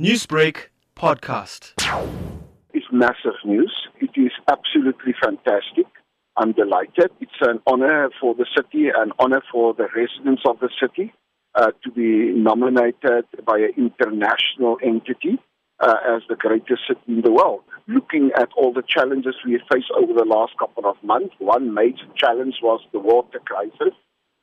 Newsbreak podcast. It's massive news. It is absolutely fantastic. I'm delighted. It's an honor for the city, an honor for the residents of the city uh, to be nominated by an international entity uh, as the greatest city in the world. Looking at all the challenges we faced over the last couple of months, one major challenge was the water crisis.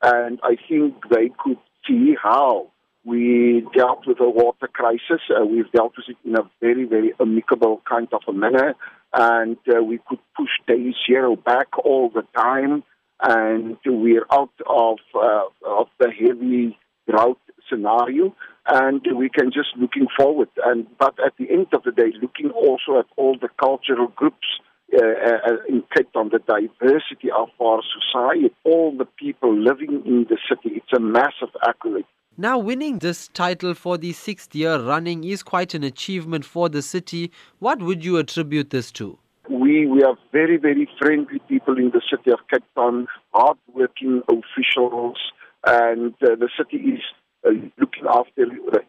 And I think they could see how we dealt with the water crisis. Uh, we've dealt with it in a very, very amicable kind of a manner. And uh, we could push day zero back all the time. And we're out of, uh, of the heavy drought scenario. And we can just looking forward. And But at the end of the day, looking also at all the cultural groups uh, in Cape Town, the diversity of our society, all the people living in the city. It's a massive accolade. Now, winning this title for the sixth year running is quite an achievement for the city. What would you attribute this to? We, we are very, very friendly people in the city of Cape Town, hardworking officials, and uh, the city is uh, looking after, uh,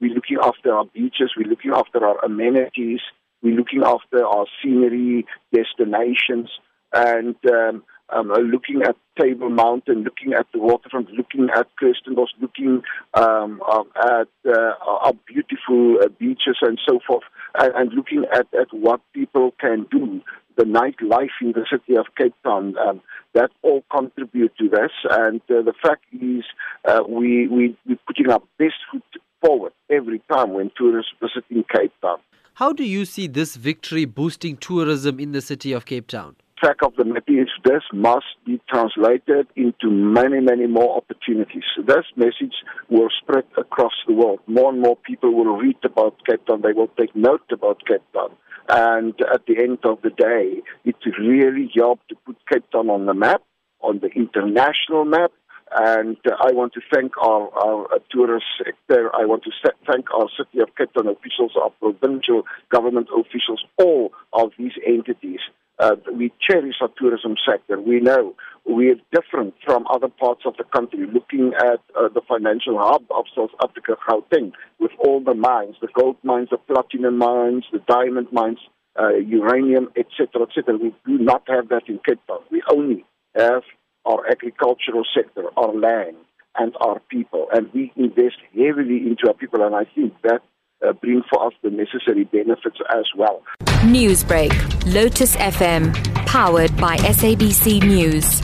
we're looking after our beaches, we're looking after our amenities, we're looking after our scenery, destinations, and um, um, uh, looking at Table Mountain, looking at the waterfront, looking at Kirstenbosch, looking um, um, at uh, our beautiful uh, beaches and so forth, and, and looking at, at what people can do, the nightlife in the city of Cape Town. Um, that all contribute to this, and uh, the fact is, uh, we we we're putting our best foot forward every time when tourists visiting Cape Town. How do you see this victory boosting tourism in the city of Cape Town? Fact of the is this must be translated into many, many more opportunities. This message will spread across the world. More and more people will read about Cape Town. They will take note about Cape Town. And at the end of the day, it really helped to put Cape Town on the map, on the international map. And I want to thank our, our tourist sector. I want to thank our City of Cape Town officials, our provincial government officials, all of these entities uh, we cherish our tourism sector. We know we are different from other parts of the country, looking at uh, the financial hub of South Africa, Gauteng, with all the mines, the gold mines, the platinum mines, the diamond mines, uh, uranium, etc., etc. We do not have that in Cape Town. We only have our agricultural sector, our land, and our people. And we invest heavily into our people, and I think that uh, bring for us the necessary benefits as well. Newsbreak, Lotus FM, powered by SABC News.